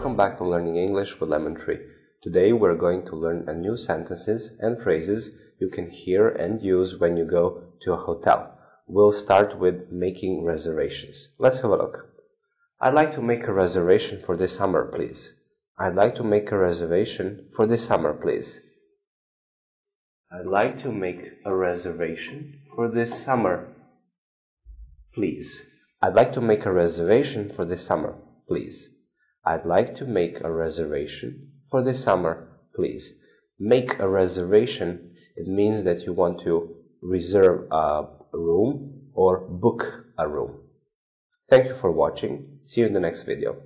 back to Learning English with Lemon Tree. Today we're going to learn a new sentences and phrases you can hear and use when you go to a hotel. We'll start with making reservations. Let's have a look. I'd like to make a reservation for this summer, please. I'd like to make a reservation for this summer, please. I'd like to make a reservation for this summer, please. I'd like to make a reservation for this summer, please. I'd like to make a reservation for this summer, please. Make a reservation, it means that you want to reserve a room or book a room. Thank you for watching. See you in the next video.